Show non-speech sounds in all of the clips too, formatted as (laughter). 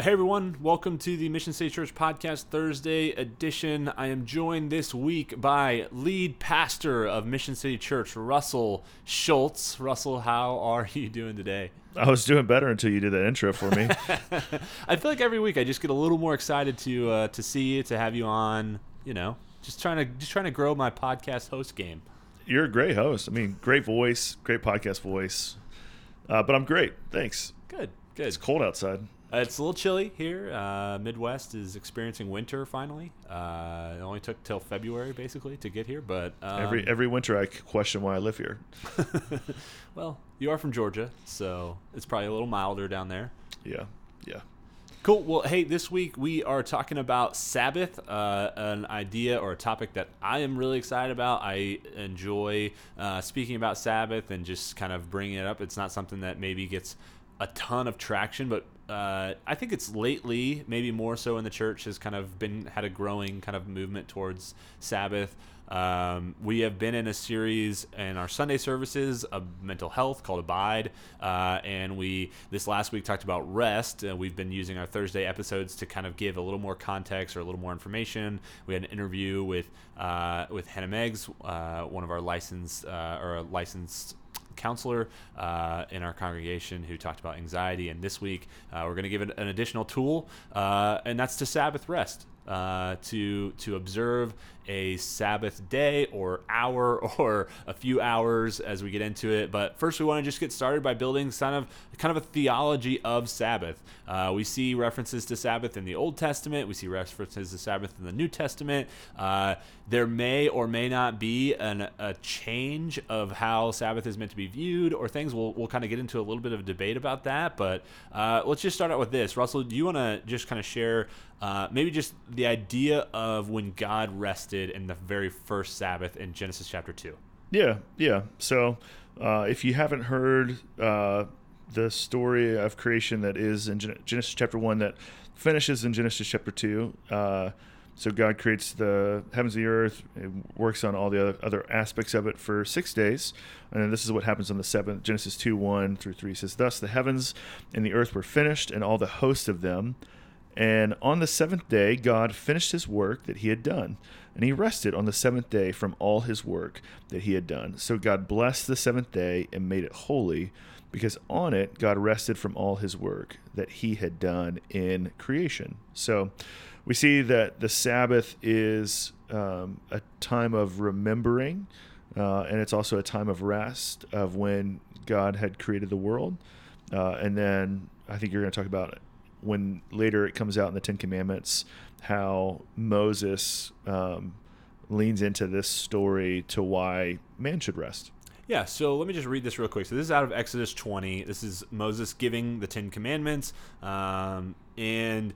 Hey everyone, welcome to the Mission City Church Podcast Thursday edition. I am joined this week by lead pastor of Mission City Church, Russell Schultz. Russell, how are you doing today? I was doing better until you did that intro for me. (laughs) I feel like every week I just get a little more excited to uh, to see you, to have you on. You know, just trying to just trying to grow my podcast host game. You're a great host. I mean, great voice, great podcast voice. Uh, but I'm great. Thanks. Good, good. It's cold outside. Uh, it's a little chilly here. Uh, Midwest is experiencing winter finally. Uh, it only took till February basically to get here, but um, every every winter I question why I live here. (laughs) (laughs) well, you are from Georgia, so it's probably a little milder down there. Yeah, yeah. Cool. Well, hey, this week we are talking about Sabbath, uh, an idea or a topic that I am really excited about. I enjoy uh, speaking about Sabbath and just kind of bringing it up. It's not something that maybe gets a ton of traction, but uh, I think it's lately, maybe more so in the church, has kind of been had a growing kind of movement towards Sabbath. Um, we have been in a series in our Sunday services of mental health called Abide, uh, and we this last week talked about rest. Uh, we've been using our Thursday episodes to kind of give a little more context or a little more information. We had an interview with uh, with Hannah Meggs, uh, one of our licensed uh, or a licensed counselor uh, in our congregation who talked about anxiety. And this week, uh, we're going to give it an additional tool, uh, and that's to Sabbath rest. Uh, to to observe a Sabbath day or hour (laughs) or a few hours as we get into it. But first, we want to just get started by building kind of kind of a theology of Sabbath. Uh, we see references to Sabbath in the Old Testament. We see references to Sabbath in the New Testament. Uh, there may or may not be an, a change of how Sabbath is meant to be viewed or things. We'll, we'll kind of get into a little bit of debate about that. But uh, let's just start out with this. Russell, do you want to just kind of share uh, maybe just the idea of when God rested in the very first Sabbath in Genesis chapter 2. Yeah, yeah. So uh, if you haven't heard uh, the story of creation that is in Genesis chapter 1 that finishes in Genesis chapter 2, uh, so God creates the heavens and the earth, works on all the other, aspects of it for six days. And this is what happens on the seventh. Genesis 2 1 through 3 says, Thus the heavens and the earth were finished, and all the host of them. And on the seventh day, God finished his work that he had done, and he rested on the seventh day from all his work that he had done. So God blessed the seventh day and made it holy, because on it God rested from all his work that he had done in creation. So we see that the Sabbath is um, a time of remembering, uh, and it's also a time of rest of when God had created the world. Uh, and then I think you're going to talk about when later it comes out in the Ten Commandments how Moses um, leans into this story to why man should rest. Yeah, so let me just read this real quick. So this is out of Exodus 20. This is Moses giving the Ten Commandments, um, and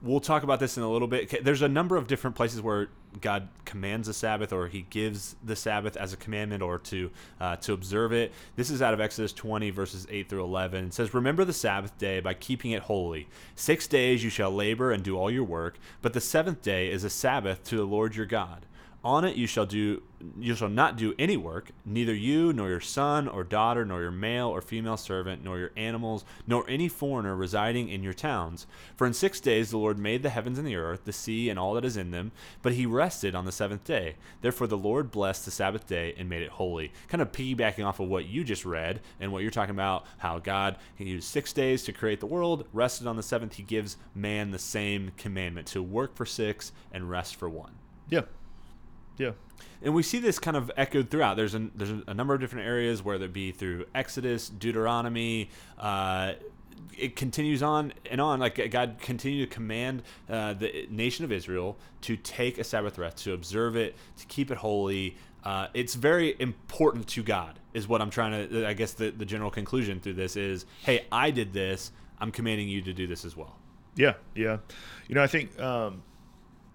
we'll talk about this in a little bit. There's a number of different places where God commands the Sabbath, or He gives the Sabbath as a commandment, or to uh, to observe it. This is out of Exodus 20 verses 8 through 11. It says, "Remember the Sabbath day by keeping it holy. Six days you shall labor and do all your work, but the seventh day is a Sabbath to the Lord your God." On it you shall do you shall not do any work, neither you nor your son or daughter, nor your male or female servant, nor your animals, nor any foreigner residing in your towns. For in six days the Lord made the heavens and the earth, the sea and all that is in them, but he rested on the seventh day. Therefore the Lord blessed the Sabbath day and made it holy. Kind of piggybacking off of what you just read and what you're talking about, how God he used six days to create the world, rested on the seventh, he gives man the same commandment to work for six and rest for one. Yeah. Yeah. And we see this kind of echoed throughout. There's a, there's a number of different areas, whether it be through Exodus, Deuteronomy. Uh, it continues on and on. Like God continued to command uh, the nation of Israel to take a Sabbath rest, to observe it, to keep it holy. Uh, it's very important to God, is what I'm trying to. I guess the, the general conclusion through this is, hey, I did this. I'm commanding you to do this as well. Yeah, yeah. You know, I think um,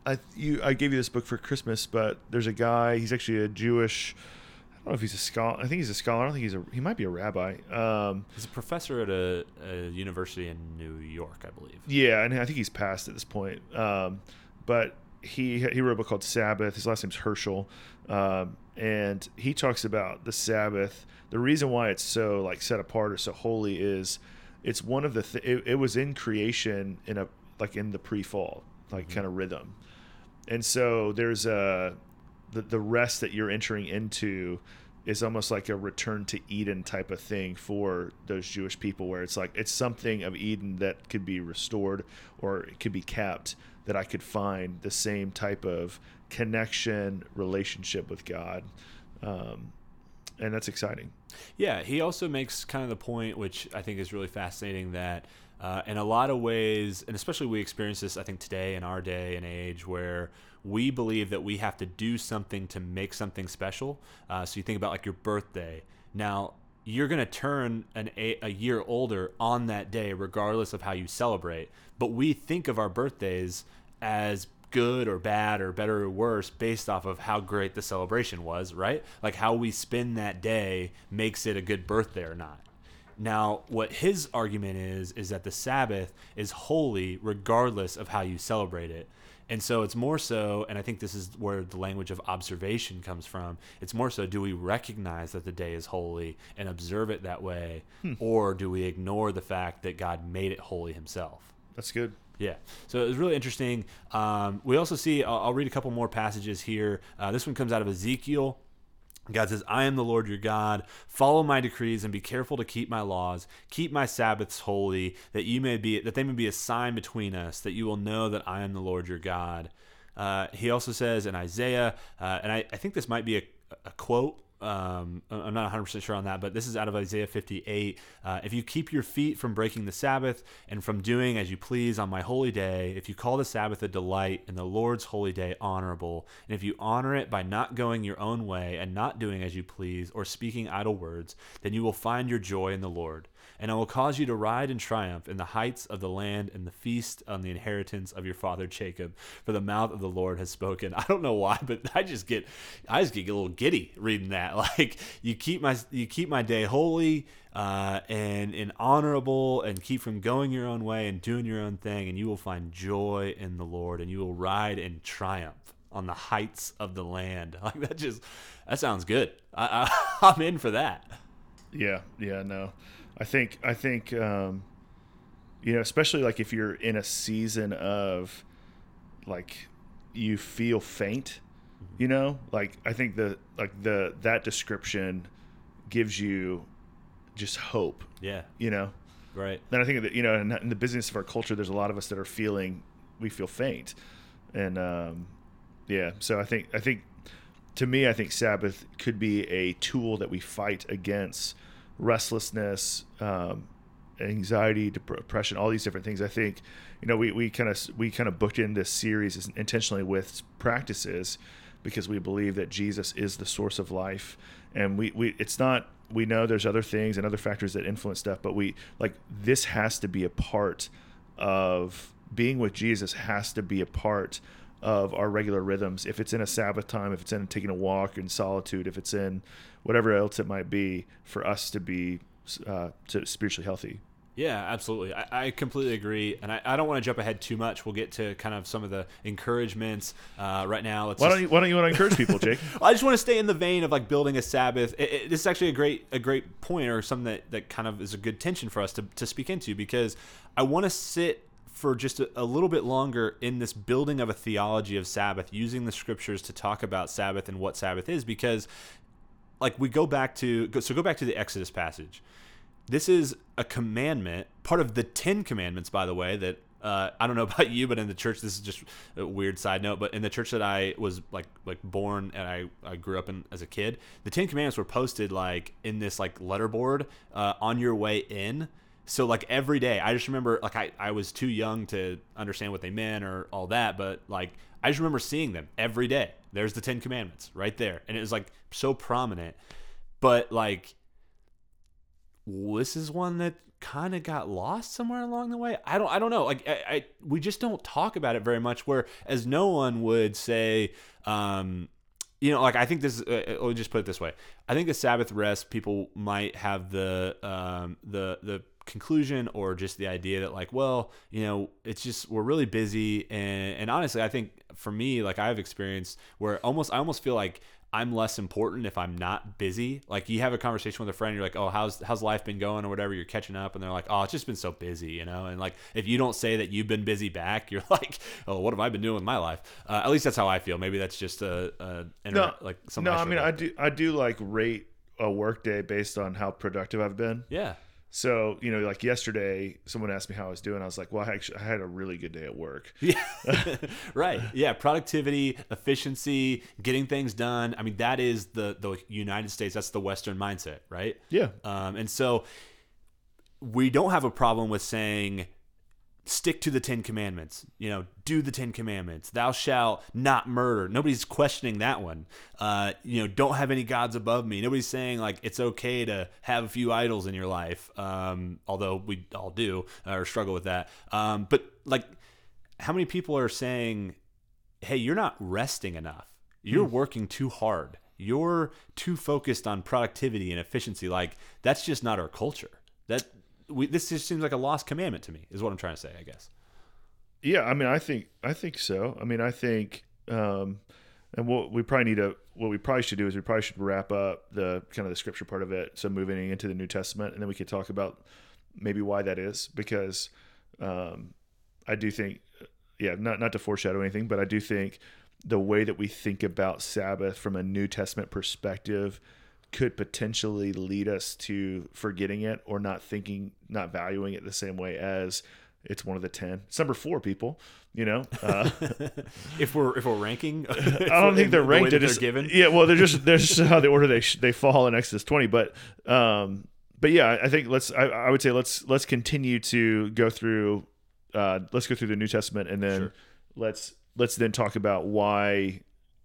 I you I gave you this book for Christmas, but there's a guy. He's actually a Jewish. I don't know if he's a scholar. I think he's a scholar. I don't think he's a. He might be a rabbi. Um, He's a professor at a, a university in New York, I believe. yeah, and I think he's passed at this point. Um, but he he wrote a book called Sabbath. His last name's Heschel, um, and he talks about the Sabbath. The reason why it's so like set apart or so holy is it's one of the th- it, it was in creation in a like in the pre-fall like kind of rhythm, and so there's a the the rest that you're entering into is almost like a return to Eden type of thing for those Jewish people, where it's like it's something of Eden that could be restored or it could be kept. That I could find the same type of connection, relationship with God, um, and that's exciting. Yeah, he also makes kind of the point, which I think is really fascinating, that uh, in a lot of ways, and especially we experience this, I think, today in our day and age, where we believe that we have to do something to make something special. Uh, so you think about like your birthday. Now, you're going to turn an, a, a year older on that day, regardless of how you celebrate. But we think of our birthdays as good or bad or better or worse based off of how great the celebration was, right? Like how we spend that day makes it a good birthday or not. Now, what his argument is is that the Sabbath is holy regardless of how you celebrate it. And so it's more so, and I think this is where the language of observation comes from. It's more so do we recognize that the day is holy and observe it that way, or do we ignore the fact that God made it holy himself? That's good. Yeah. So it was really interesting. Um, we also see, I'll, I'll read a couple more passages here. Uh, this one comes out of Ezekiel. God says, I am the Lord your God. Follow my decrees and be careful to keep my laws. Keep my Sabbaths holy, that you may be that they may be a sign between us, that you will know that I am the Lord your God. Uh, he also says in Isaiah, uh, and I, I think this might be a, a quote um, I'm not 100% sure on that, but this is out of Isaiah 58. Uh, if you keep your feet from breaking the Sabbath and from doing as you please on my holy day, if you call the Sabbath a delight and the Lord's holy day honorable, and if you honor it by not going your own way and not doing as you please or speaking idle words, then you will find your joy in the Lord. And I will cause you to ride in triumph in the heights of the land and the feast on the inheritance of your father Jacob, for the mouth of the Lord has spoken. (laughs) I don't know why, but I just get, I just get a little giddy reading that. (laughs) Like you keep my, you keep my day holy uh, and and honorable, and keep from going your own way and doing your own thing, and you will find joy in the Lord, and you will ride in triumph on the heights of the land. (laughs) Like that just, that sounds good. I, I I'm in for that. Yeah, yeah, no. I think I think um, you know, especially like if you're in a season of like you feel faint, you know, like I think the like the that description gives you just hope, Yeah. you know. Right. Then I think that you know, in, in the business of our culture, there's a lot of us that are feeling we feel faint, and um, yeah. So I think I think to me, I think Sabbath could be a tool that we fight against restlessness, um, anxiety, depression, all these different things. I think you know we we kind of we kind of booked in this series intentionally with practices because we believe that Jesus is the source of life, and we we it's not we know there's other things and other factors that influence stuff, but we like this has to be a part of being with Jesus has to be a part of our regular rhythms. If it's in a Sabbath time, if it's in taking a walk in solitude, if it's in whatever else it might be, for us to be uh, to spiritually healthy. Yeah, absolutely. I, I completely agree, and I, I don't want to jump ahead too much. We'll get to kind of some of the encouragements uh, right now. Let's Why don't you Why don't you want to encourage people, (laughs) Jake? I just want to stay in the vein of like building a Sabbath. It, it, this is actually a great a great point, or something that, that kind of is a good tension for us to, to speak into because I want to sit for just a, a little bit longer in this building of a theology of Sabbath, using the scriptures to talk about Sabbath and what Sabbath is, because like we go back to so go back to the Exodus passage. This is a commandment, part of the Ten Commandments, by the way. That uh, I don't know (laughs) about you, but in the church, this is just a weird side note. But in the church that I was like like born and I, I grew up in as a kid, the Ten Commandments were posted like in this like letterboard uh, on your way in. So like every day, I just remember like I, I was too young to understand what they meant or all that, but like I just remember seeing them every day. There's the Ten Commandments right there, and it was like so prominent. But like this is one that kind of got lost somewhere along the way. I don't I don't know. Like I, I we just don't talk about it very much. Where as no one would say. Um, you know, like I think this. Uh, let me just put it this way. I think the Sabbath rest people might have the um, the the conclusion or just the idea that like, well, you know, it's just we're really busy, and and honestly, I think for me, like I've experienced where almost I almost feel like I'm less important if I'm not busy. Like you have a conversation with a friend, you're like, "Oh, how's how's life been going?" or whatever. You're catching up, and they're like, "Oh, it's just been so busy," you know. And like, if you don't say that you've been busy back, (laughs) you're like, "Oh, what have I been doing with my life?" Uh, at least that's how I feel. Maybe that's just a, a No, like something. no, I should mean, have I do, I do like rate a work day based on how productive I've been. Yeah. So, you know, like yesterday, someone asked me how I was doing. I was like, well, I actually I had a really good day at work. (laughs) Yeah. (laughs) right. Yeah. Productivity, efficiency, getting things done. I mean, that is the the United States. That's the Western mindset, right? Yeah. Um, and so we don't have a problem with saying stick to the Ten Commandments. You know, do the Ten Commandments. Thou shalt not murder. Nobody's questioning that one. Uh, you know, don't have any gods above me. Nobody's saying like it's okay to have a few idols in your life. Um, although we all do uh, or struggle with that. Um, but like, how many people are saying, "Hey, you're not resting enough. You're working too hard. You're too focused on productivity and efficiency." Like that's just not our culture. That we, this just seems like a lost commandment to me. Is what I'm trying to say. I guess. Yeah, I mean, I think I think so. I mean, I think, um, and what we probably need to, what we probably should do is we probably should wrap up the kind of the scripture part of it. So moving into the New Testament, and then we could talk about maybe why that is because um, I do think, yeah, not not to foreshadow anything, but I do think the way that we think about Sabbath from a New Testament perspective could potentially lead us to forgetting it or not thinking, not valuing it the same way as it's one of the 10. It's number four, people, you know? Uh, (laughs) If we're if we're ranking, (laughs) I don't think they're ranked. They're They're just, given. Yeah, well, they're just, they're just how they order they, sh- they fall in Exodus 20. But, um, but yeah, I think let's, I, I would say let's, let's continue to go through, uh, let's go through the New Testament and then Sure. let's, let's then talk about why,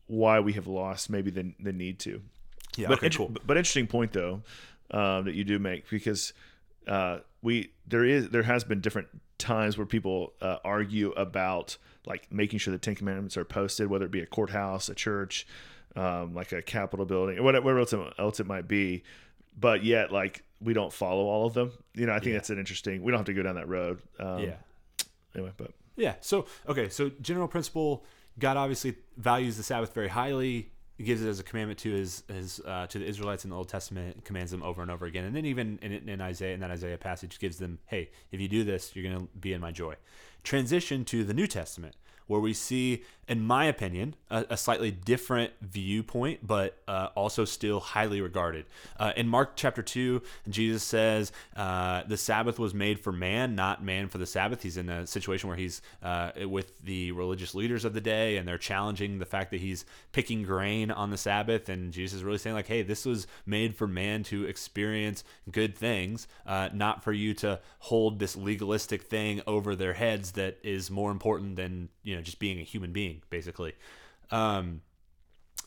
why we have lost maybe the, the need to. Yeah. But, okay. Cool. but interesting point though um, that you do make because uh, we there is there has been different times where people uh, argue about like making sure the Ten Commandments are posted, whether it be a courthouse, a church, um, like a Capitol building, or whatever else it, else it might be. But yet, like we don't follow all of them. You know, I think Yeah. that's an interesting. We don't have to go down that road. Um, yeah. Anyway, but Yeah. So okay. So general principle: God obviously values the Sabbath very highly. Gives it as a commandment to his his uh, to the Israelites in the Old Testament. Commands them over and over again, and then even in, in Isaiah in that Isaiah passage gives them, hey, if you do this, you're going to be in my joy. Transition to the New Testament, where we see, in my opinion, a, a slightly different viewpoint, but uh, also still highly regarded. Uh, in Mark chapter 2, Jesus says, uh, The Sabbath was made for man, not man for the Sabbath. He's in a situation where he's uh, with the religious leaders of the day, and they're challenging the fact that he's picking grain on the Sabbath. And Jesus is really saying, like, hey, this was made for man to experience good things, uh, not for you to hold this legalistic thing over their heads that is more important than, you know, just being a human being, basically. Um,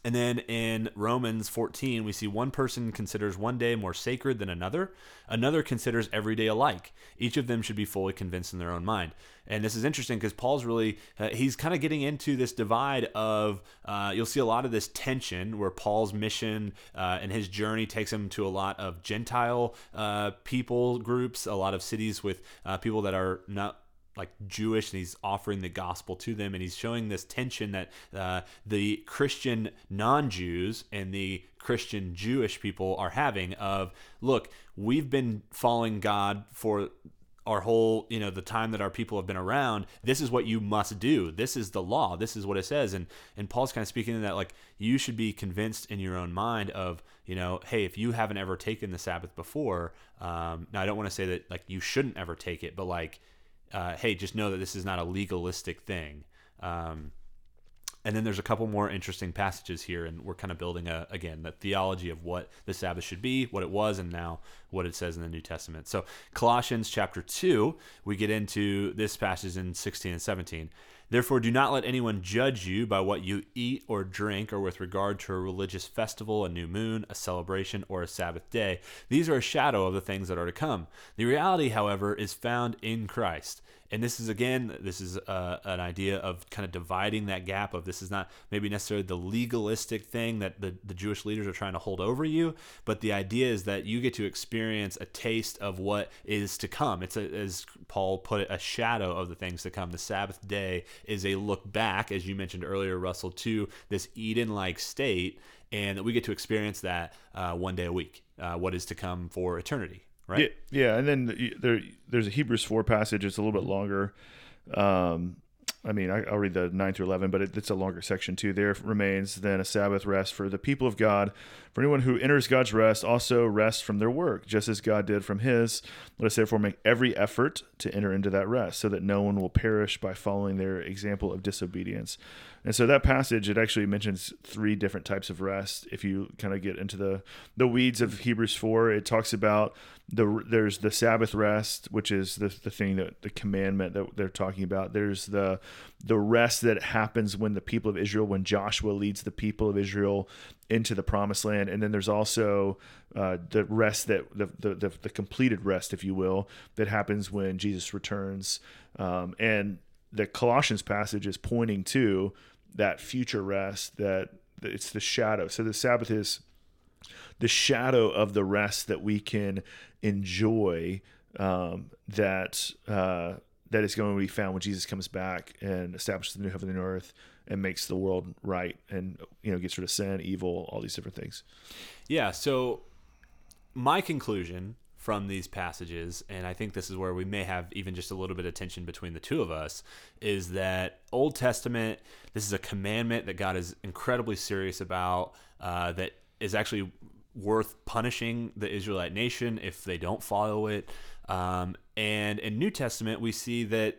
and then in Romans 14, we see one person considers one day more sacred than another. Another considers every day alike. Each of them should be fully convinced in their own mind. And this is interesting because Paul's really, uh, he's kind of getting into this divide of, uh, you'll see a lot of this tension where Paul's mission uh, and his journey takes him to a lot of Gentile uh, people groups, a lot of cities with uh, people that are not like Jewish, and he's offering the gospel to them, and he's showing this tension that uh, the Christian non-Jews and the Christian Jewish people are having. Of look, we've been following God for our whole, you know, the time that our people have been around. This is what you must do. This is the law. This is what it says. And and Paul's kind of speaking in that like you should be convinced in your own mind of you know, hey, if you haven't ever taken the Sabbath before, um, now I don't want to say that like you shouldn't ever take it, but like uh, hey, just know that this is not a legalistic thing. Um, and then there's a couple more interesting passages here, and we're kind of building a again the theology of what the Sabbath should be, what it was, and now what it says in the New Testament. So Colossians chapter two, we get into this passage in 16 and 17. Therefore, do not let anyone judge you by what you eat or drink, or with regard to a religious festival, a new moon, a celebration, or a Sabbath day. These are a shadow of the things that are to come. The reality, however, is found in Christ and this is again this is uh, an idea of kind of dividing that gap of this is not maybe necessarily the legalistic thing that the, the jewish leaders are trying to hold over you but the idea is that you get to experience a taste of what is to come. It's a, as paul put it a shadow of the things to come. The sabbath day is a look back as you mentioned earlier russell to this eden like state and that we get to experience that uh, one day a week uh, what is to come for eternity right? Yeah, yeah. and then there there's a Hebrews four passage. It's a little bit longer. Um, I mean, I, will read the 9 through 11, but it, it's a longer section too. There remains then a Sabbath rest for the people of God. For anyone who enters God's rest, also rests from their work, just as God did from his. Let us therefore make every effort to enter into that rest, so that no one will perish by following their example of disobedience. And so that passage, it actually mentions three different types of rest. If you kind of get into the, the weeds of Hebrews 4, it talks about the there's the Sabbath rest, which is the, the thing that the commandment that they're talking about. There's the the rest that happens when the people of Israel, when Joshua leads the people of Israel into the promised land. And then there's also uh, the rest that the, the, the, the, completed rest, if you will, that happens when Jesus returns. Um, and the Colossians passage is pointing to that future rest that it's the shadow. So the Sabbath is the shadow of the rest that we can enjoy um, that uh, that is going to be found when Jesus comes back and establishes the new heaven and earth and makes the world right and you know gets rid of sin, evil, all these different things. Yeah. So my conclusion from these passages, and I think this is where we may have even just a little bit of tension between the two of us, is that Old Testament, this is a commandment that God is incredibly serious about, uh, that is actually worth punishing the Israelite nation if they don't follow it. Um, and in New Testament, we see that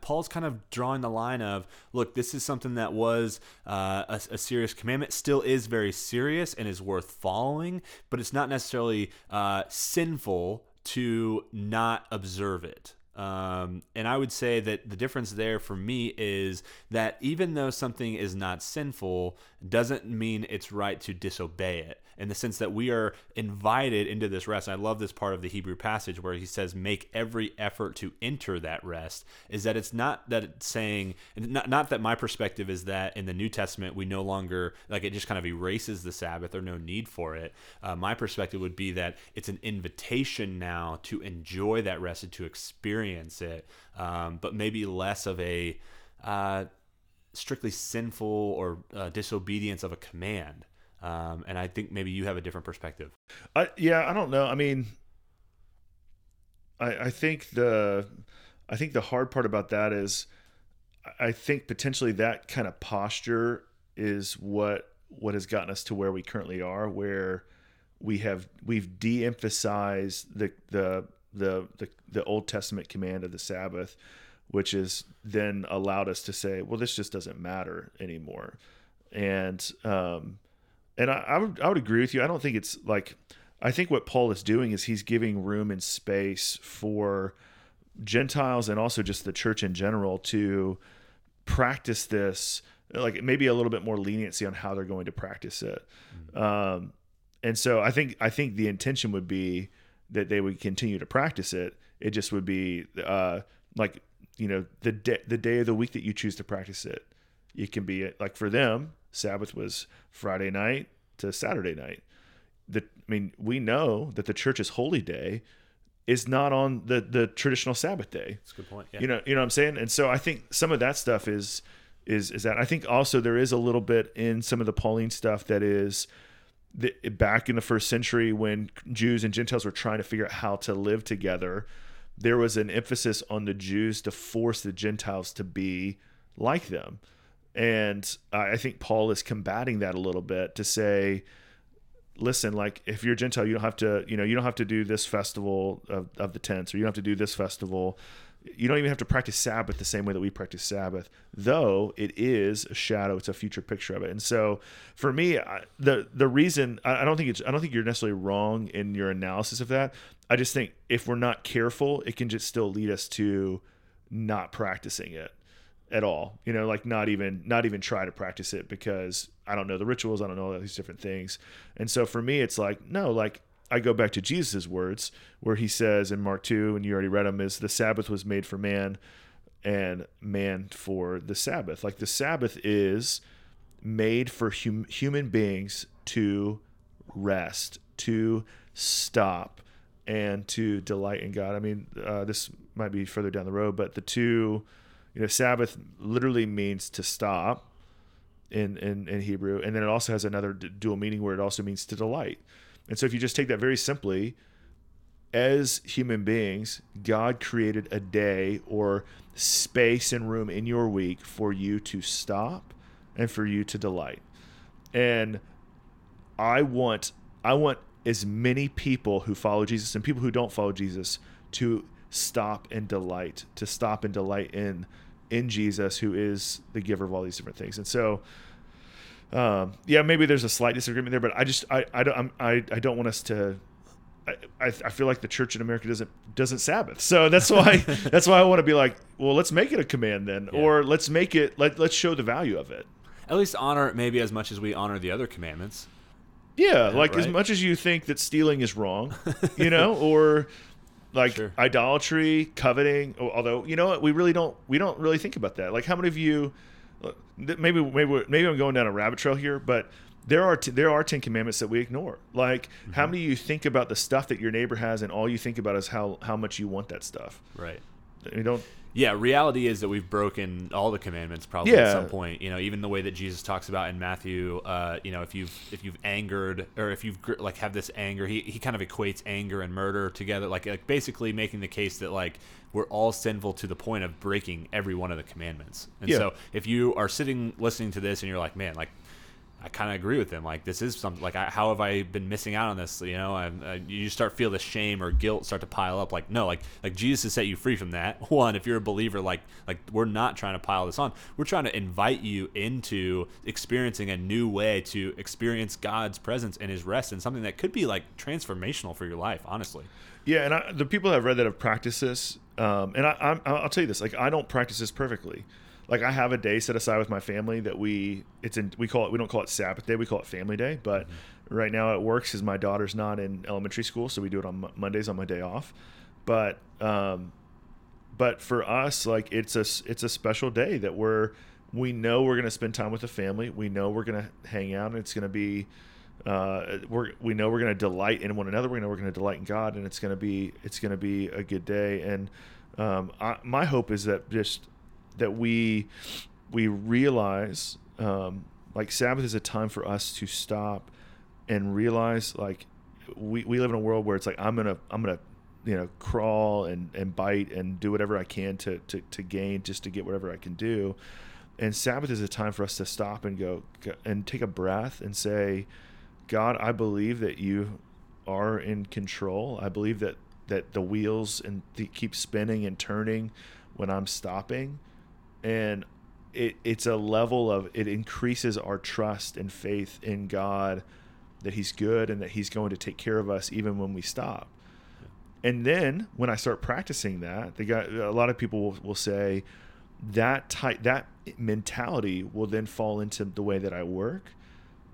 Paul's kind of drawing the line of look, this is something that was uh, a, a, serious commandment, still is very serious and is worth following, but it's not necessarily uh, sinful to not observe it. Um, and I would say that the difference there for me is that even though something is not sinful, doesn't mean it's right to disobey it in the sense that we are invited into this rest. And I love this part of the Hebrew passage where he says, make every effort to enter that rest. Is that it's not that it's saying, not, not that my perspective is that in the New Testament, we no longer, like it just kind of erases the Sabbath or no need for it. Uh, my perspective would be that it's an invitation now to enjoy that rest and to experience it, um, but maybe less of a, uh, strictly sinful or uh, disobedience of a command. Um, and I think maybe you have a different perspective. I, yeah, I don't know. I mean, I, I think the I think the hard part about that is I think potentially that kind of posture is what what has gotten us to where we currently are, where we have we've de-emphasized the the the the, the Old Testament command of the Sabbath which has then allowed us to say, well, this just doesn't matter anymore. And um, and I, I would I would agree with you. I don't think it's like I think what Paul is doing is he's giving room and space for Gentiles and also just the church in general to practice this, like maybe a little bit more leniency on how they're going to practice it. Mm-hmm. Um, and so I think I think the intention would be that they would continue to practice it. It just would be uh, like you know the day the day of the week that you choose to practice it. It can be like for them, Sabbath was Friday night to Saturday night. The, I mean, we know that the church's holy day is not on the the traditional Sabbath day. That's a good point. Yeah. You know, you know what I'm saying? And so I think some of that stuff is is is that I think also there is a little bit in some of the Pauline stuff that is the, back in the first century when Jews and Gentiles were trying to figure out how to live together there was an emphasis on the Jews to force the Gentiles to be like them. And I think Paul is combating that a little bit to say, listen, like if you're Gentile, you don't have to, you know, you don't have to do this festival of, of the tents or you don't have to do this festival. You don't even have to practice Sabbath the same way that we practice Sabbath, though it is a shadow. It's a future picture of it. And so for me, I, the, the reason I don't think it's, I don't think you're necessarily wrong in your analysis of that. I just think if we're not careful, it can just still lead us to not practicing it. At all. You know, like not even not even try to practice it because I don't know the rituals, I don't know all these different things. And so for me it's like no, like I go back to Jesus' words where he says in Mark 2 and you already read them is the Sabbath was made for man and man for the Sabbath. Like the Sabbath is made for hum- human beings to rest, to stop, and to delight in God. I mean, uh, this might be further down the road, but the two, you know, Sabbath literally means to stop in, in, in Hebrew. And then it also has another dual meaning where it also means to delight. And so if you just take that very simply, as human beings, God created a day or space and room in your week for you to stop and for you to delight. And I want I want as many people who follow Jesus and people who don't follow Jesus to stop and delight, to stop and delight in in Jesus who is the giver of all these different things. And so um, yeah, maybe there's a slight disagreement there, but I just I I don't I'm, I I don't want us to I, I feel like the church in America doesn't doesn't Sabbath, so that's why (laughs) that's why I want to be like, well, let's make it a command then, yeah. or let's make it let let's show the value of it. At least honor it maybe as much as we honor the other commandments. Yeah, yeah like right? as much as you think that stealing is wrong, (laughs) you know, or like sure. idolatry, coveting. Although you know what, we really don't we don't really think about that. Like how many of you? Maybe maybe maybe I'm going down a rabbit trail here, but there are t- there are 10 commandments that we ignore like mm-hmm. how many you think about the stuff that your neighbor has and all you think about is how how much you want that stuff right you don't yeah reality is that we've broken all the commandments probably yeah. at some point you know even the way that jesus talks about in matthew uh, you know if you've if you've angered or if you've like have this anger he, he kind of equates anger and murder together like, like basically making the case that like we're all sinful to the point of breaking every one of the commandments and yeah. so if you are sitting listening to this and you're like man like I kind of agree with him. Like this is something like I, how have I been missing out on this? You know, I, I, you start feel the shame or guilt start to pile up. Like no, like like Jesus has set you free from that. (laughs) One, if you're a believer, like like we're not trying to pile this on. We're trying to invite you into experiencing a new way to experience God's presence and His rest, and something that could be like transformational for your life. Honestly. Yeah, and I, the people I've read that have practiced this, um, and I, I, I'll tell you this: like I don't practice this perfectly like I have a day set aside with my family that we it's in we call it we don't call it Sabbath day we call it Family Day but mm-hmm. right now it works because my daughter's not in elementary school so we do it on Mondays on my day off but um but for us like it's a it's a special day that we're we know we're gonna spend time with the family we know we're gonna hang out and it's gonna be uh, we're we know we're going to delight in one another. We know we're going to delight in God, and it's going to be it's going to be a good day. And um, I, my hope is that just that we we realize um, like Sabbath is a time for us to stop and realize like we, we live in a world where it's like I'm gonna I'm gonna you know crawl and, and bite and do whatever I can to, to, to gain just to get whatever I can do. And Sabbath is a time for us to stop and go and take a breath and say God I believe that you are in control. I believe that that the wheels and th- keep spinning and turning when I'm stopping and it, it's a level of it increases our trust and faith in God that He's good and that He's going to take care of us even when we stop. And then when I start practicing that, the guy, a lot of people will, will say that type that mentality will then fall into the way that I work.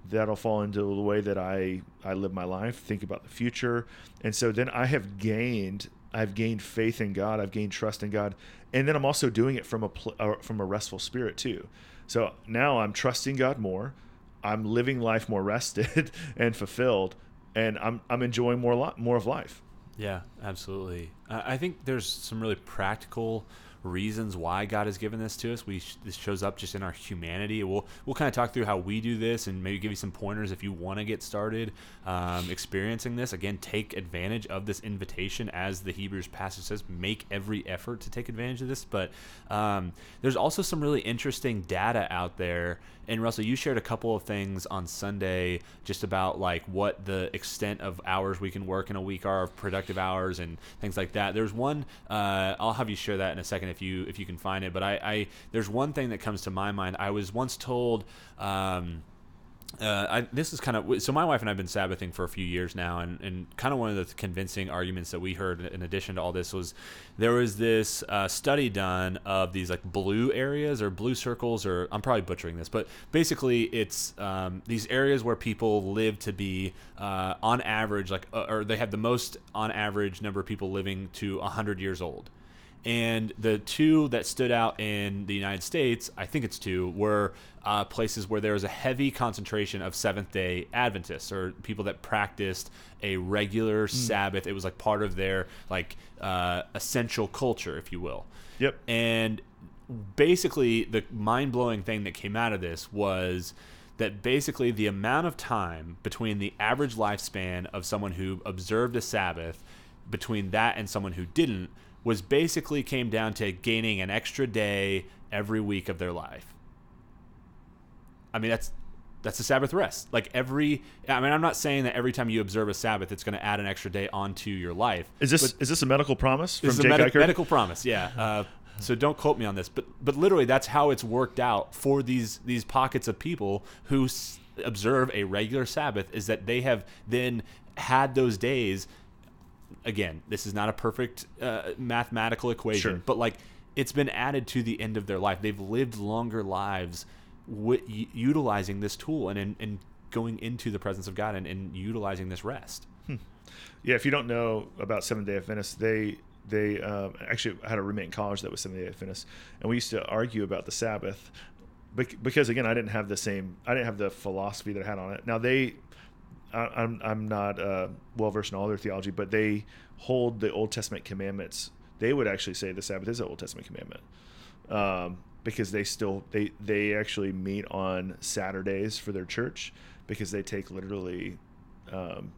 That'll fall into the way that I I live my life, think about the future, and so then I have gained I've gained faith in God, I've gained trust in God, and then I'm also doing it from a pl- uh, from a restful spirit too. So now I'm trusting God more. I'm living life more (laughs) rested and fulfilled, and I'm I'm enjoying more lot more of life. Yeah, absolutely. I think there's some really practical reasons why God has given this to us. We this shows up just in our humanity. We'll we'll kind of talk through how we do this and maybe give you some pointers if you want to get started um, experiencing this. Again, take advantage of this invitation, as the Hebrews passage says. Make every effort to take advantage of this. But um, there's also some really interesting data out there. And Russell, you shared a couple of things on Sunday just about like what the extent of hours we can work in a week are, of productive hours and things like that. There's one. Uh, I'll have you share that in a second if you if you can find it. But I, I there's one thing that comes to my mind. I was once told. Um, uh, I, this is kind of so my wife and I've been Sabbathing for a few years now, and, and kind of one of the convincing arguments that we heard in addition to all this was there was this uh, study done of these like blue areas or blue circles, or I'm probably butchering this, but basically it's um, these areas where people live to be uh, on average like uh, or they have the most on average number of people living to 100 years old. And the two that stood out in the United States, I think it's two, were uh, places where there was a heavy concentration of Seventh day Adventists or people that practiced a regular mm. Sabbath. It was like part of their like uh, essential culture, if you will. Yep. And basically, the mind blowing thing that came out of this was that basically the amount of time between the average lifespan of someone who observed a Sabbath between that and someone who didn't was basically came down to gaining an extra day every week of their life. I mean, that's that's a Sabbath rest. Like every, I mean, I'm not saying that every time you observe a Sabbath, it's going to add an extra day onto your life. Is this is this a medical promise from Jake a medical promise? Yeah. Uh, so don't quote me on this, but but literally that's how it's worked out for these these pockets of people who s- observe a regular Sabbath. Is that they have then had those days again, this is not a perfect uh, mathematical equation, sure. but like it's been added to the end of their life. They've lived longer lives w- utilizing this tool and, and, and going into the presence of God and, and utilizing this rest. Hmm. Yeah, if you don't know about Seventh Day Adventists, they they um, actually had a roommate in college that was Seventh Day Adventist, and we used to argue about the Sabbath because again, I didn't have the same, I didn't have the philosophy that I had on it. Now they I, am I'm not uh, well versed in all their theology, but they hold the Old Testament commandments. They would actually say the Sabbath is an Old Testament commandment um, because they still they they actually meet on Saturdays for their church because they take literally um,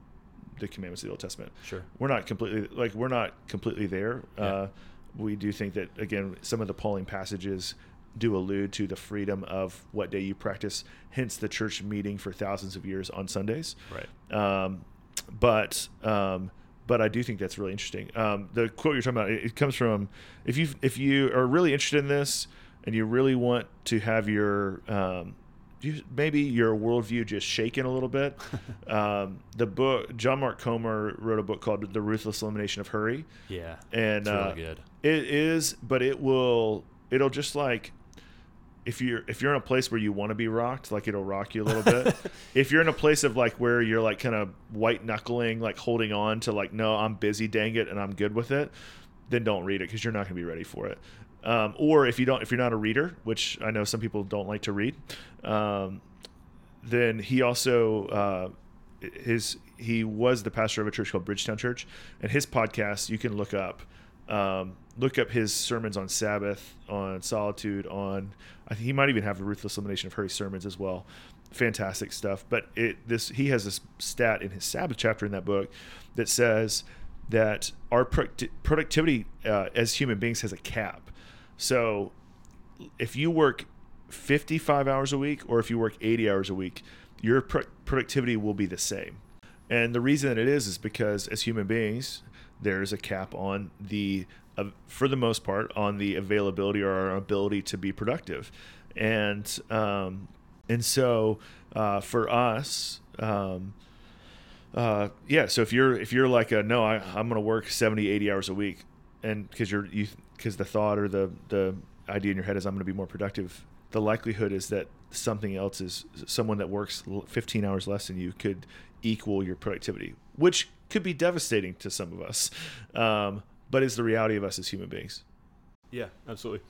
the commandments of the Old Testament. Sure, we're not completely like we're not completely there. Yeah. Uh, we do think that again some of the Pauline passages do allude to the freedom of what day you practice, hence the church meeting for thousands of years on Sundays. Right. Um, but um, but I do think that's really interesting. Um, the quote you're talking about it, it, comes from if you if you are really interested in this and you really want to have your um, you, maybe your worldview just shaken a little bit. (laughs) um, the book John Mark Comer wrote a book called The Ruthless Elimination of Hurry. Yeah, and really uh, good. It is, but it will it'll just like if you're if you're in a place where you want to be rocked, like it'll rock you a little bit. (laughs) if you're in a place of like where you're like kind of white knuckling, like holding on to like no, I'm busy, dang it, and I'm good with it, then don't read it because you're not going to be ready for it. Um, or if you don't, if you're not a reader, which I know some people don't like to read, um, then he also uh, his he was the pastor of a church called Bridgetown Church, and his podcast you can look up. Um, look up his sermons on Sabbath, on solitude, on I think he might even have the ruthless elimination of hurry sermons as well. Fantastic stuff. But it this he has this stat in his Sabbath chapter in that book that says that our productivity uh, as human beings has a cap. So if you work 55 hours a week or if you work 80 hours a week, your productivity will be the same. And the reason that it is is because as human beings, there's a cap on the for the most part, on the availability or our ability to be productive, and um, and so uh, for us. Um, uh, yeah, so if you're if you're like a no, I, I'm going to work 70, 80 hours a week, and because you're you because the thought or the the idea in your head is I'm going to be more productive. The likelihood is that something else is someone that works 15 hours less than you could equal your productivity, which could be devastating to some of us. Um, but is the reality of us as human beings. Yeah, absolutely.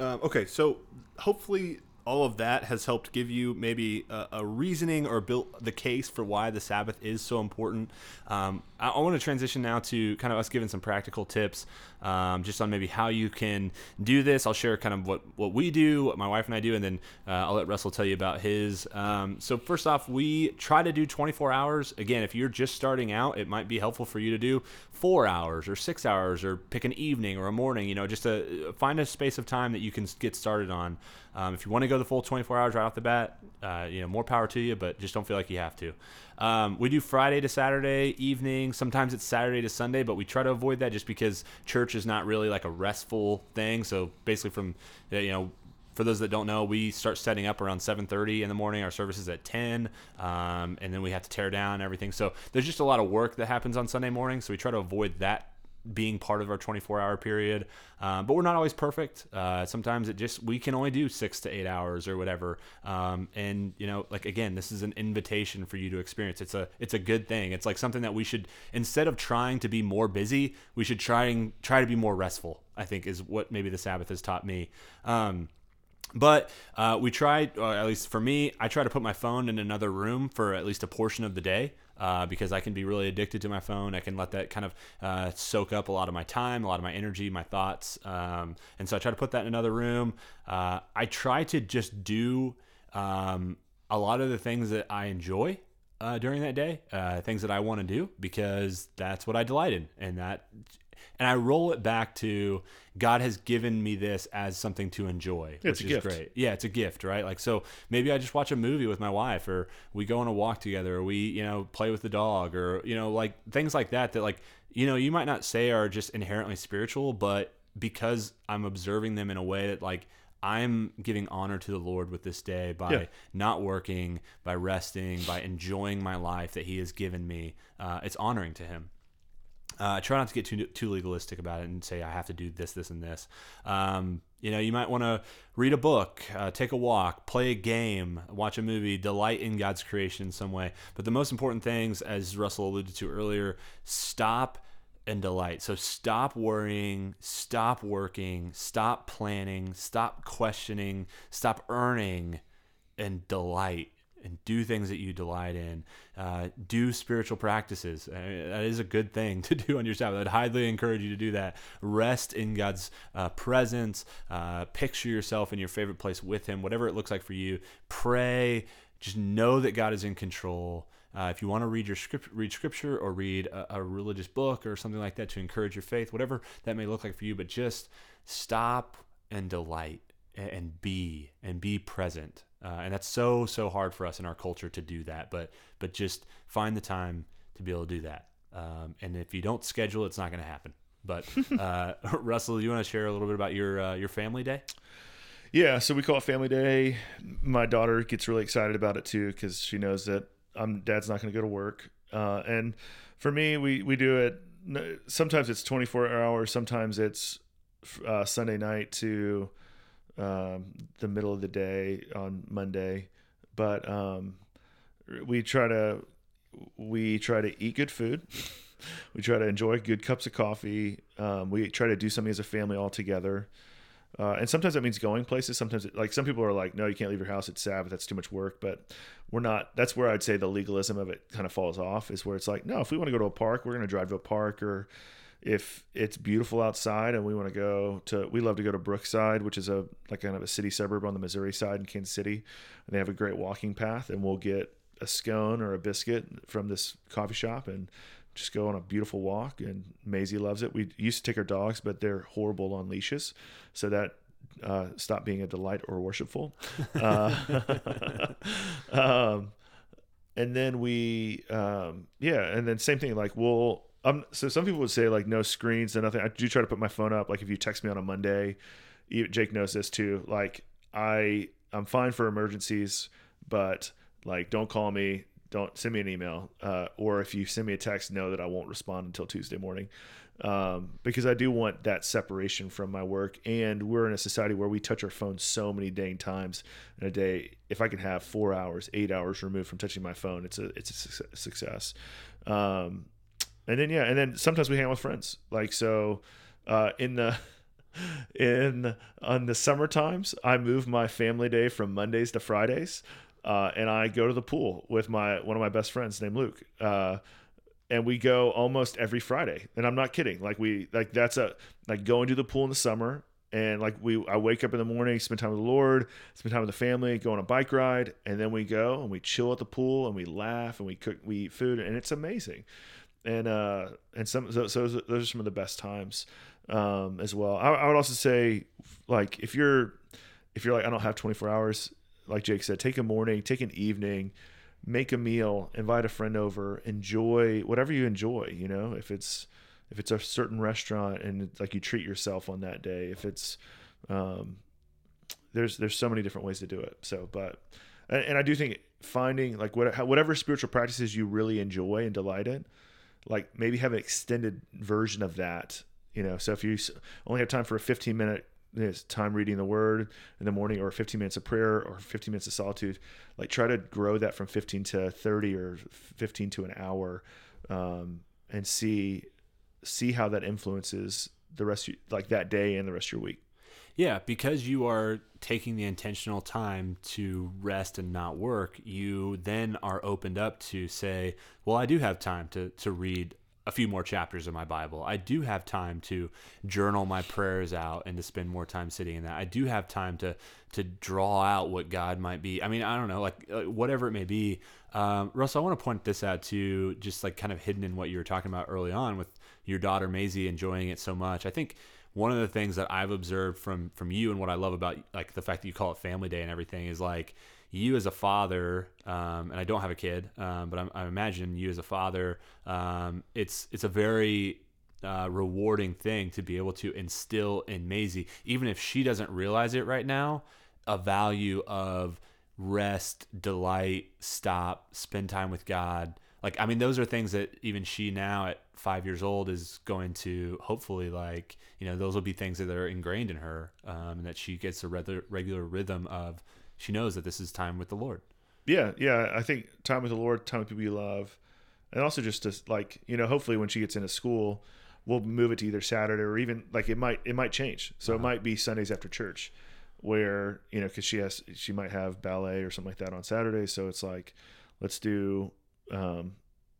Um, okay, so hopefully all of that has helped give you maybe a, a, reasoning or built the case for why the Sabbath is so important. Um, I, want to transition now to kind of us giving some practical tips um, just on maybe how you can do this. I'll share kind of what, what we do, what my wife and I do, and then uh, I'll let Russell tell you about his. Um, so, first off, we try to do 24 hours. Again, if you're just starting out, it might be helpful for you to do four hours or six hours or pick an evening or a morning, you know, just to find a space of time that you can get started on. Um, if you want to go the full 24 hours right off the bat, uh, you know, more power to you, but just don't feel like you have to. Um, we do Friday to Saturday evening. Sometimes it's Saturday to Sunday, but we try to avoid that just because church is not really like a restful thing. So basically, from you know for those that don't know, we start setting up around 7:30 in the morning. Our service is at 10, um, and then we have to tear down everything. So there's just a lot of work that happens on Sunday morning. So we try to avoid that being part of our 24 hour period. Um, but we're not always perfect. Uh, sometimes it just, we can only do six to eight hours or whatever. Um, and you know, like again, this is an invitation for you to experience. It's a, it's a good thing. It's like something that we should, instead of trying to be more busy, we should try and try to be more restful, I think is what maybe the Sabbath has taught me. Um, but uh, we or at least for me, I try to put my phone in another room for at least a portion of the day uh, because I can be really addicted to my phone. I can let that kind of uh, soak up a lot of my time, a lot of my energy, my thoughts. Um, and so I try to put that in another room. Uh, I try to just do um, a lot of the things that I enjoy. Uh, during that day, uh, things that I want to do because that's what I delight in, and that and I roll it back to God has given me this as something to enjoy, it's which is gift. great. Yeah, it's a gift, right? Like so maybe I just watch a movie with my wife or we go on a walk together or we, you know, play with the dog or you know, like things like that that like, you know, you might not say are just inherently spiritual, but because I'm observing them in a way that like I'm giving honor to the Lord with this day by Yeah. not working, by resting, by enjoying my life that He has given me. Uh, it's honoring to Him. Uh, try not to get too too legalistic about it and say I have to do this, this, and this. Um, you know, you might want to read a book, uh, take a walk, play a game, watch a movie, delight in God's creation in some way. But the most important things, as Russell alluded to earlier, stop and delight. So stop worrying, stop working, stop planning, stop questioning, stop earning, and delight and do things that you delight in. Uh, do spiritual practices. Uh, that is a good thing (laughs) to do on your Sabbath. I'd highly encourage you to do that. Rest in God's uh, presence. Uh, picture yourself in your favorite place with Him, whatever it looks like for you. Pray. Just know that God is in control. Uh, if you want to read your script, read scripture or read a, a religious book or something like that to encourage your faith, whatever that may look like for you, but just stop and delight and be and be present. Uh, and that's so so hard for us in our culture to do that. But but just find the time to be able to do that. Um, and if you don't schedule, it's not going to happen. But (laughs) uh, (laughs) Russell, you want to share a little bit about your uh, your family day? Yeah, so we call it Family Day. My daughter gets really excited about it too because she knows that I'm dad's not going to go to work. Uh, and for me, we we do it. Sometimes it's 24 hours. Sometimes it's uh, Sunday night to um, the middle of the day on Monday. But um, we try to we try to eat good food. (laughs) we try to enjoy good cups of coffee. Um, we try to do something as a family all together. Uh, and sometimes that means going places. Sometimes, it, like some people are like, "No, you can't leave your house. It's Sabbath. That's too much work." But we're not. That's where I'd say the legalism of it kind of falls off. Is where it's like, no, if we want to go to a park, we're going to drive to a park, or if it's beautiful outside and we want to go to, we love to go to Brookside, which is a like kind of a city suburb on the Missouri side in Kansas City, and they have a great walking path, and we'll get a scone or a biscuit from this coffee shop and just go on a beautiful walk and Maisie loves it. We used to take our dogs, but they're horrible on leashes. So that uh, stopped being a delight or worshipful. (laughs) Uh, (laughs) um, and then we, um, yeah, and then same thing. Like we'll, so some people would say like no screens and nothing. I do try to put my phone up. Like if you text me on a Monday, Jake knows this too. Like I, I'm fine for emergencies, but like don't call me don't send me an email uh, or if you send me a text know that i won't respond until tuesday morning um, because i do want that separation from my work and we're in a society where we touch our phones so many dang times in a day if i can have four hours eight hours removed from touching my phone it's a it's a suc- success um, and then yeah and then sometimes we hang out with friends like so uh, in the (laughs) in on the summer times i move my family day from mondays to fridays uh, and I go to the pool with my one of my best friends named Luke. Uh, and we go almost every Friday. And I'm not kidding. Like we like that's a like going to the pool in the summer and like we I wake up in the morning, spend time with the Lord, spend time with the family, go on a bike ride, and then we go and we chill at the pool and we laugh and we cook we eat food and it's amazing. And uh and some so, so those are some of the best times um as well. I, I would also say like if you're if you're like I don't have 24 hours like Jake said, take a morning, take an evening, make a meal, invite a friend over, enjoy whatever you enjoy. You know, if it's if it's a certain restaurant and like you treat yourself on that day, if it's um, there's there's so many different ways to do it. So, but and, and I do think finding like what, whatever spiritual practices you really enjoy and delight in, like maybe have an extended version of that. You know, so if you only have time for a 15 minute time reading the word in the morning or 15 minutes of prayer or 15 minutes of solitude like try to grow that from 15 to 30 or 15 to an hour um, and see see how that influences the rest of, like that day and the rest of your week yeah because you are taking the intentional time to rest and not work you then are opened up to say well i do have time to to read a few more chapters of my Bible. I do have time to journal my prayers out and to spend more time sitting in that. I do have time to to draw out what God might be. I mean, I don't know, like uh, whatever it may be. Um, Russell, I want to point this out to just like kind of hidden in what you were talking about early on with your daughter Maisie enjoying it so much. I think one of the things that I've observed from from you and what I love about like the fact that you call it Family Day and everything is like you as a father, um, and I don't have a kid, um, but I'm, I imagine you as a father, um, it's it's a very uh, rewarding thing to be able to instill in Maisie, even if she doesn't realize it right now, a value of rest, delight, stop, spend time with God. Like, I mean, those are things that even she now at five years old is going to hopefully like, you know, those will be things that are ingrained in her, um, and that she gets a regular, regular rhythm of she knows that this is time with the Lord. Yeah, yeah. I think time with the Lord, time with people you love, and also just to like you know, hopefully when she gets into school, we'll move it to either Saturday or even like it might it might change. So uh-huh. it might be Sundays after church, where you know because she has she might have ballet or something like that on Saturday. So it's like let's do um,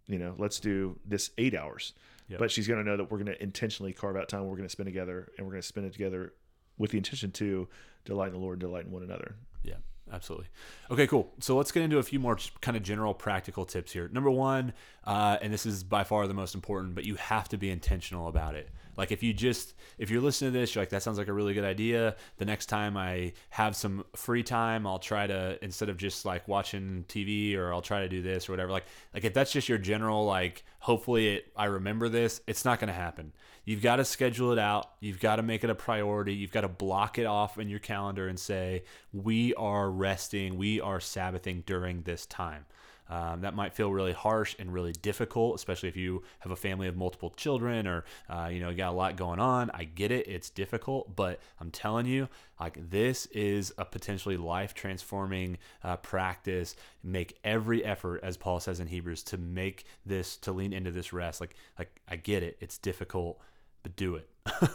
you know let's do this eight hours. Yep. But she's going to know that we're going to intentionally carve out time. We're going to spend together, and we're going to spend it together with the intention to delight in the Lord, delight in one another. Yeah, absolutely. Okay, cool. So let's get into a few more kind of general practical tips here. Number one, uh, and this is by far the most important, but you have to be intentional about it. Like if you just if you're listening to this, you're like that sounds like a really good idea. The next time I have some free time, I'll try to instead of just like watching TV or I'll try to do this or whatever. Like like if that's just your general like hopefully it, I remember this, it's not going to happen. You've got to schedule it out. You've got to make it a priority. You've got to block it off in your calendar and say, we are resting, we are Sabbathing during this time. Um, that might feel really harsh and really difficult, especially if you have a family of multiple children or uh, you know you got a lot going on. I get it; it's difficult, but I'm telling you, like this is a potentially life transforming uh, practice. Make every effort, as Paul says in Hebrews, to make this to lean into this rest. Like like I get it; it's difficult, but do it.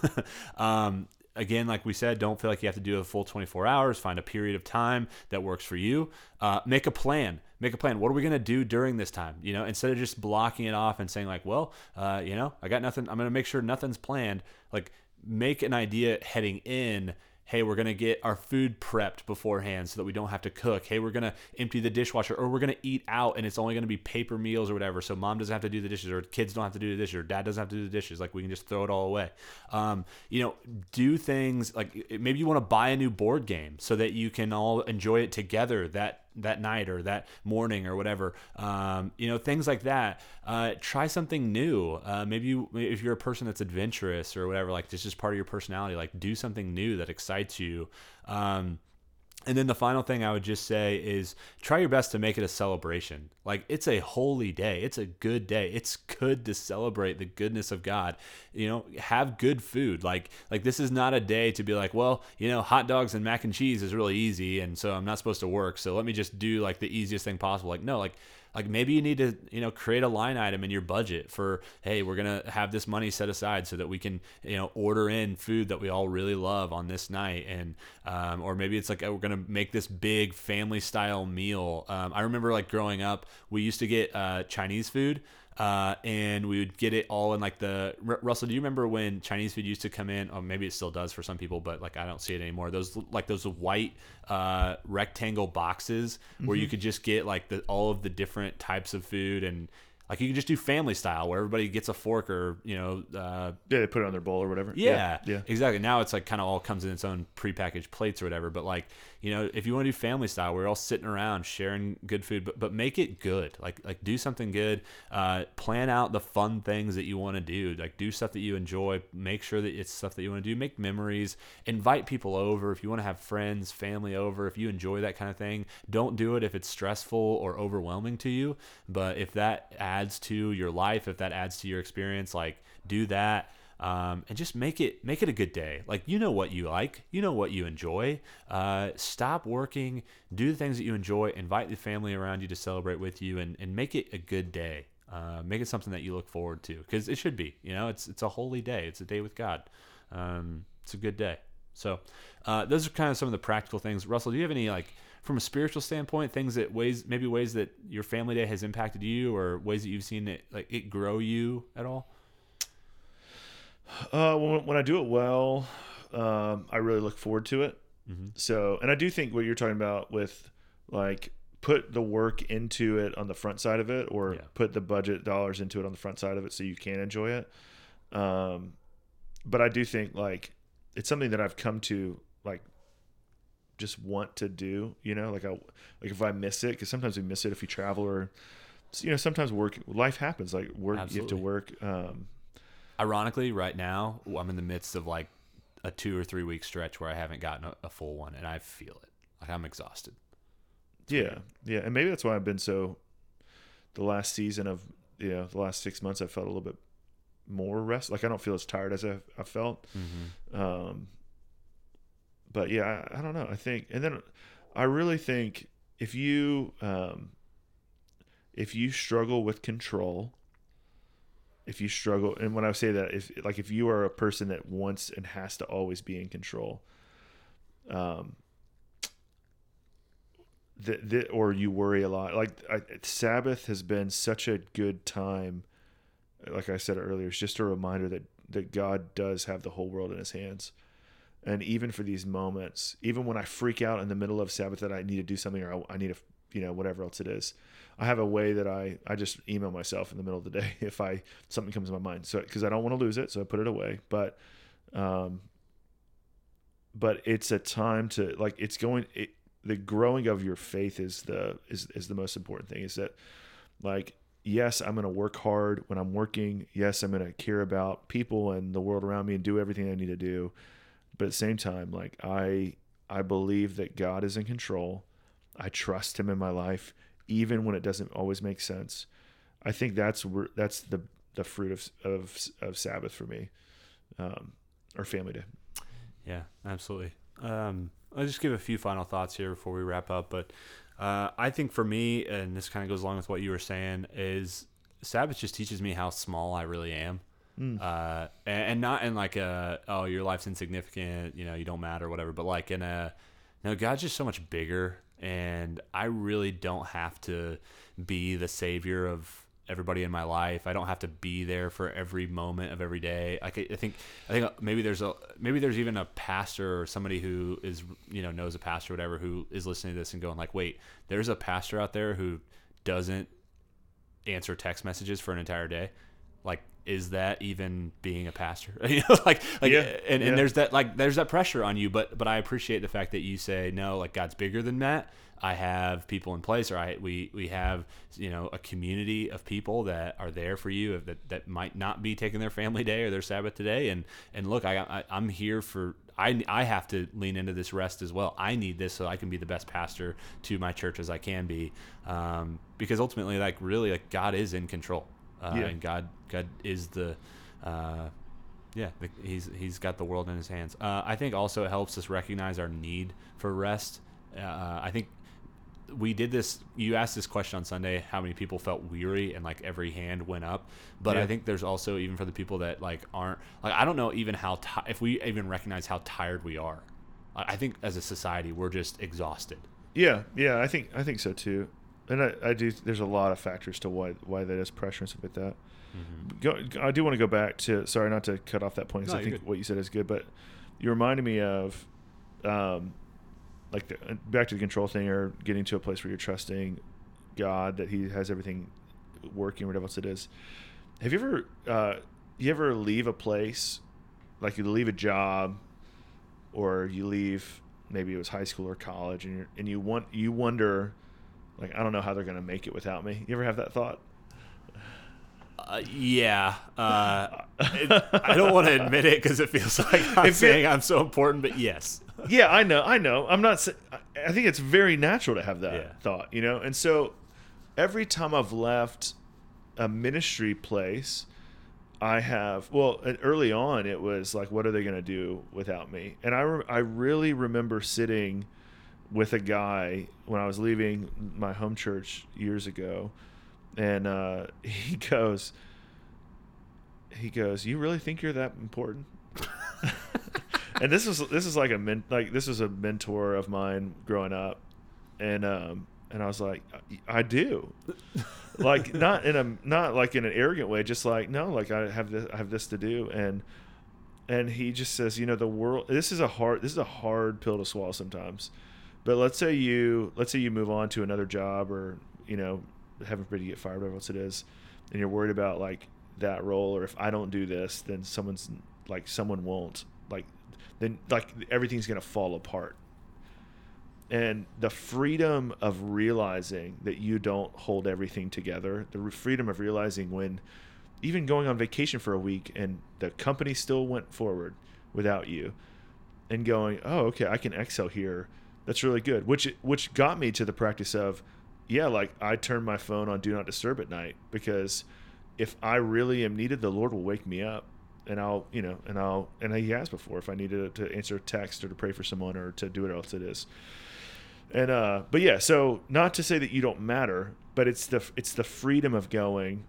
(laughs) um, again, like we said, don't feel like you have to do a full 24 hours. Find a period of time that works for you. Uh, make a plan. Make a plan. What are we going to do during this time? You know, instead of just blocking it off and saying like, well, uh, you know, I got nothing. I'm going to make sure nothing's planned. Like, make an idea heading in hey, we're going to get our food prepped beforehand so that we don't have to cook. Hey, we're going to empty the dishwasher or we're going to eat out and it's only going to be paper meals or whatever. So mom doesn't have to do the dishes or kids don't have to do the dishes or dad doesn't have to do the dishes. Like we can just throw it all away. Um, you know, do things like maybe you want to buy a new board game so that you can all enjoy it together that that night or that morning or whatever. Um, you know, things like that. Uh, try something new. Uh, maybe you, if you're a person that's adventurous or whatever, like this is part of your personality. Like do something new that excites you. Um, and then the final thing I would just say is try your best to make it a celebration. Like it's a holy day. It's a good day. It's good to celebrate the goodness of God. You know, have good food. Like like this is not a day to be like, well, you know, hot dogs and mac and cheese is really easy and so I'm not supposed to work. So let me just do like the easiest thing possible. Like no, like like maybe you need to you know create a line item in your budget for hey we're gonna have this money set aside so that we can you know order in food that we all really love on this night. And um, or maybe it's like we're gonna make this big family style meal. Um, i remember like growing up we used to get uh, chinese food uh, and we would get it all in like the R- Russell. Do you remember when Chinese food used to come in? Or maybe it still does for some people, but like I don't see it anymore. Those like those white uh, rectangle boxes where mm-hmm. you could just get like the all of the different types of food and Like you can just do family style where everybody gets a fork or you know uh, Yeah, they put it on their bowl or whatever. yeah, yeah. exactly. Now it's like kind of all comes in its own prepackaged plates or whatever. But like, you know, if you want to do family style, we're all sitting around sharing good food, but but make it good. Like like do something good. Uh, plan out the fun things that you want to do. Like do stuff that you enjoy. Make sure that it's stuff that you want to do. Make memories. Invite people over if you want to have friends, family over. If you enjoy that kind of thing, don't do it if it's stressful or overwhelming to you. But if that adds to your life, if that adds to your experience, like do that um, and just make it make it a good day. Like you know what you like, you know what you enjoy. Uh, stop working, do the things that you enjoy. Invite the family around you to celebrate with you, and, and make it a good day. Uh, make it something that you look forward to because it should be. You know, it's it's a holy day. It's a day with God. Um, it's a good day. So uh, those are kind of some of the practical things. Russell, do you have any like from a spiritual standpoint, things that ways maybe ways that your family day has impacted you, or ways that you've seen it like it grow you at all? Uh, when, when I do it well, um, I really look forward to it. Mm-hmm. So, and I do think what you're talking about with like put the work into it on the front side of it, or Yeah. put the budget dollars into it on the front side of it, so you can enjoy it. Um, but I do think like it's something that I've come to like just want to do. You know, like I like if I miss it, because sometimes we miss it if we travel or you know sometimes work life happens like work you have to work um Ironically, right now I'm in the midst of like a two or three week stretch where I haven't gotten a, a full one, and I feel it. Like I'm exhausted. Yeah, yeah, and maybe that's why I've been so. The last season of you know the last six months, I felt a little bit more rest. Like I don't feel as tired as I, I felt. Mm-hmm. Um, but yeah, I, I don't know. I think, and then I really think if you um, if you struggle with control, if you struggle, and when I say that, if like if you are a person that wants and has to always be in control, um, that, that or you worry a lot. Like I, Sabbath has been such a good time. Like I said earlier, it's just a reminder that that God does have the whole world in His hands. And even for these moments, even when I freak out in the middle of Sabbath that I need to do something or I, I need to, you know, whatever else it is, I have a way that I I just email myself in the middle of the day (laughs) if I something comes to my mind. So because I don't want to lose it, so I put it away. But, um, but it's a time to like it's going. It, the growing of your faith is the is is the most important thing. Is that like yes, I'm going to work hard when I'm working. Yes, I'm going to care about people and the world around me and do everything I need to do. But at the same time, like I I believe that God is in control. I trust him in my life even when it doesn't always make sense. I think that's that's the the fruit of of of Sabbath for me. Um or family day. Yeah, absolutely. Um, I'll just give a few final thoughts here before we wrap up. But uh, I think for me, and this kind of goes along with what you were saying, is Sabbath just teaches me how small I really am. Uh, and, and not in like a oh your life's insignificant, you know you don't matter, whatever. But like in a no, God's just so much bigger, and I really don't have to be the savior of everybody in my life. I don't have to be there for every moment of every day. I I think, I think maybe there's a maybe there's even a pastor or somebody who is you know knows a pastor or whatever who is listening to this and going like, wait, there's a pastor out there who doesn't answer text messages for an entire day. Like, is that even being a pastor? (laughs) you know, like, like, Yeah, and, yeah. and there's that like there's that pressure on you. But but I appreciate the fact that you say no, like God's bigger than that. I have people in place, or I we we have you know a community of people that are there for you that that might not be taking their family day or their Sabbath today. And and look, I, I I'm here for. I, I have to lean into this rest as well. I need this so I can be the best pastor to my church as I can be, um, because ultimately, like really, like God is in control, uh, Yeah. and God God is the, uh, yeah, the, he's he's got the world in his hands. Uh, I think also it helps us recognize our need for rest. Uh, I think we did this. You asked this question on Sunday: how many people felt weary, and like every hand went up. But Yeah. I think there's also even for the people that like aren't like I don't know even how ti if we even recognize how tired we are. I I think as a society we're just exhausted. Yeah, yeah, I think I think so too. And I, I do there's a lot of factors to why why that is pressure and stuff like that. Go, I do want to go back to sorry not to cut off that point 'cause No, I think good. what you said is good, but you reminded me of um like the, back to the control thing or getting to a place where you're trusting God that he has everything working, whatever else it is. Have you ever uh, you ever leave a place, like you leave a job, or you leave maybe it was high school or college, and you and you want you wonder, like I don't know how they're gonna make it without me. You ever have that thought? Uh, yeah, uh, it, I don't want to admit it because it feels like I'm it- saying I'm so important, but yes, yeah, I know, I know. I'm not. I- I think it's very natural to have that Yeah. thought, you know. And so, every time I've left a ministry place, I have. Well, uh, early on, it was like, what are they going to do without me? And I, re- I really remember sitting with a guy when I was leaving my home church years ago, and uh, (laughs) he goes, he goes, "You really think you're that important?" (laughs) and this was this is like a men, like this was a mentor of mine growing up, and um and I was like, I do, (laughs) like not in a not like in an arrogant way, just like no, like I have this I have this to do, and and he just says, you know, the world. This is a hard this is a hard pill to swallow sometimes, but let's say you let's say you move on to another job or you know heaven forbid you get fired, whatever else it is, and you're worried about like that role or if I don't do this, then someone's like someone won't like then like everything's gonna fall apart. And the freedom of realizing that you don't hold everything together, the freedom of realizing when even going on vacation for a week and the company still went forward without you and going, "Oh, okay, I can excel here." That's really good. Which which got me to the practice of yeah, like I turn my phone on do not disturb at night because if I really am needed, the Lord will wake me up and I'll, you know, and I'll, and he has before if I needed to answer a text or to pray for someone or to do what else it is. And, uh, but yeah, so not to say that you don't matter, but it's the, it's the freedom of going,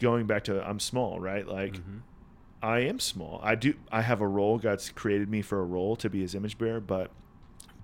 going back to I'm small, right? Like Mhm. I am small. I do, I have a role. God's created me for a role to be his image bearer, but,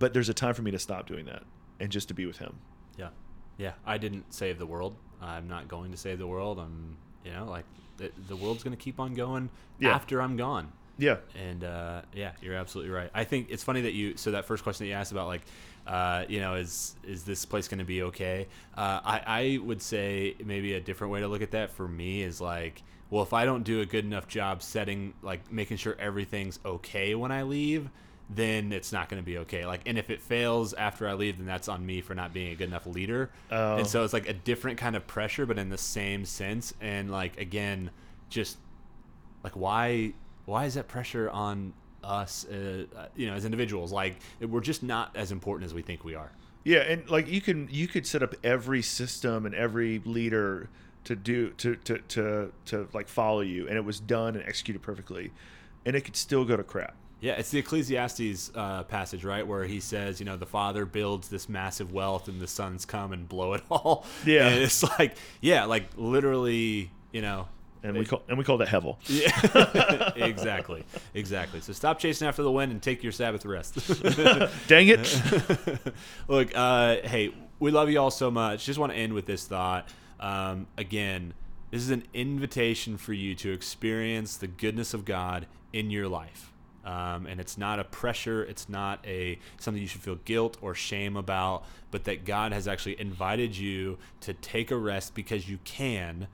but there's a time for me to stop doing that and just to be with him. yeah, yeah. I didn't save the world. I'm not going to save the world. I'm, you know, like the, the world's going to keep on going Yeah. after I'm gone. Yeah. And uh, yeah, you're absolutely right. I think it's funny that you. So that first question that you asked about, like, uh, you know, is is this place going to be okay? Uh, I I would say maybe a different way to look at that for me is like, well, if I don't do a good enough job setting, like, making sure everything's okay when I leave, then it's not going to be okay. Like, and if it fails after I leave, then that's on me for not being a good enough leader. Oh. And so it's like a different kind of pressure, but in the same sense. And like again, just like why why is that pressure on us uh, uh, you know as individuals like we're just not as important as we think we are Yeah, and like you can you could set up every system and every leader to do to to to to like follow you, and it was done and executed perfectly, and it could still go to crap. Yeah it's the ecclesiastes uh, passage right where he says you know the father builds this massive wealth and the sons come and blow it (laughs) all Yeah. and it's like yeah like literally you know And we call and we call that hevel. (laughs) yeah exactly exactly so stop chasing after the wind and take your sabbath rest (laughs) Dang it! Look, uh, hey, we love you all so much. Just want to end with this thought. Um, again, this is an invitation for you to experience the goodness of God in your life. Um, and it's not a pressure. It's not a something you should feel guilt or shame about, but that God has actually invited you to take a rest because you can,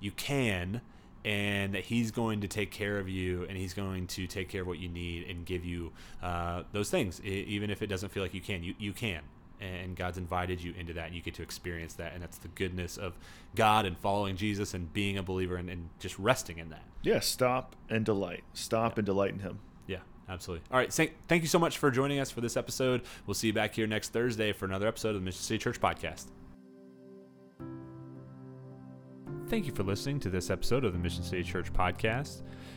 you can, and that He's going to take care of you, and He's going to take care of what you need and give you uh, those things, even if it doesn't feel like you can. You you can, and God's invited you into that, and you get to experience that, and that's the goodness of God and following Jesus and being a believer and, and just resting in that. yeah, stop and delight. Stop and delight in Him. Absolutely. All right. Thank, thank you so much for joining us for this episode. We'll see you back here next Thursday for another episode of the Mission City Church Podcast. Thank you for listening to this episode of the Mission City Church Podcast.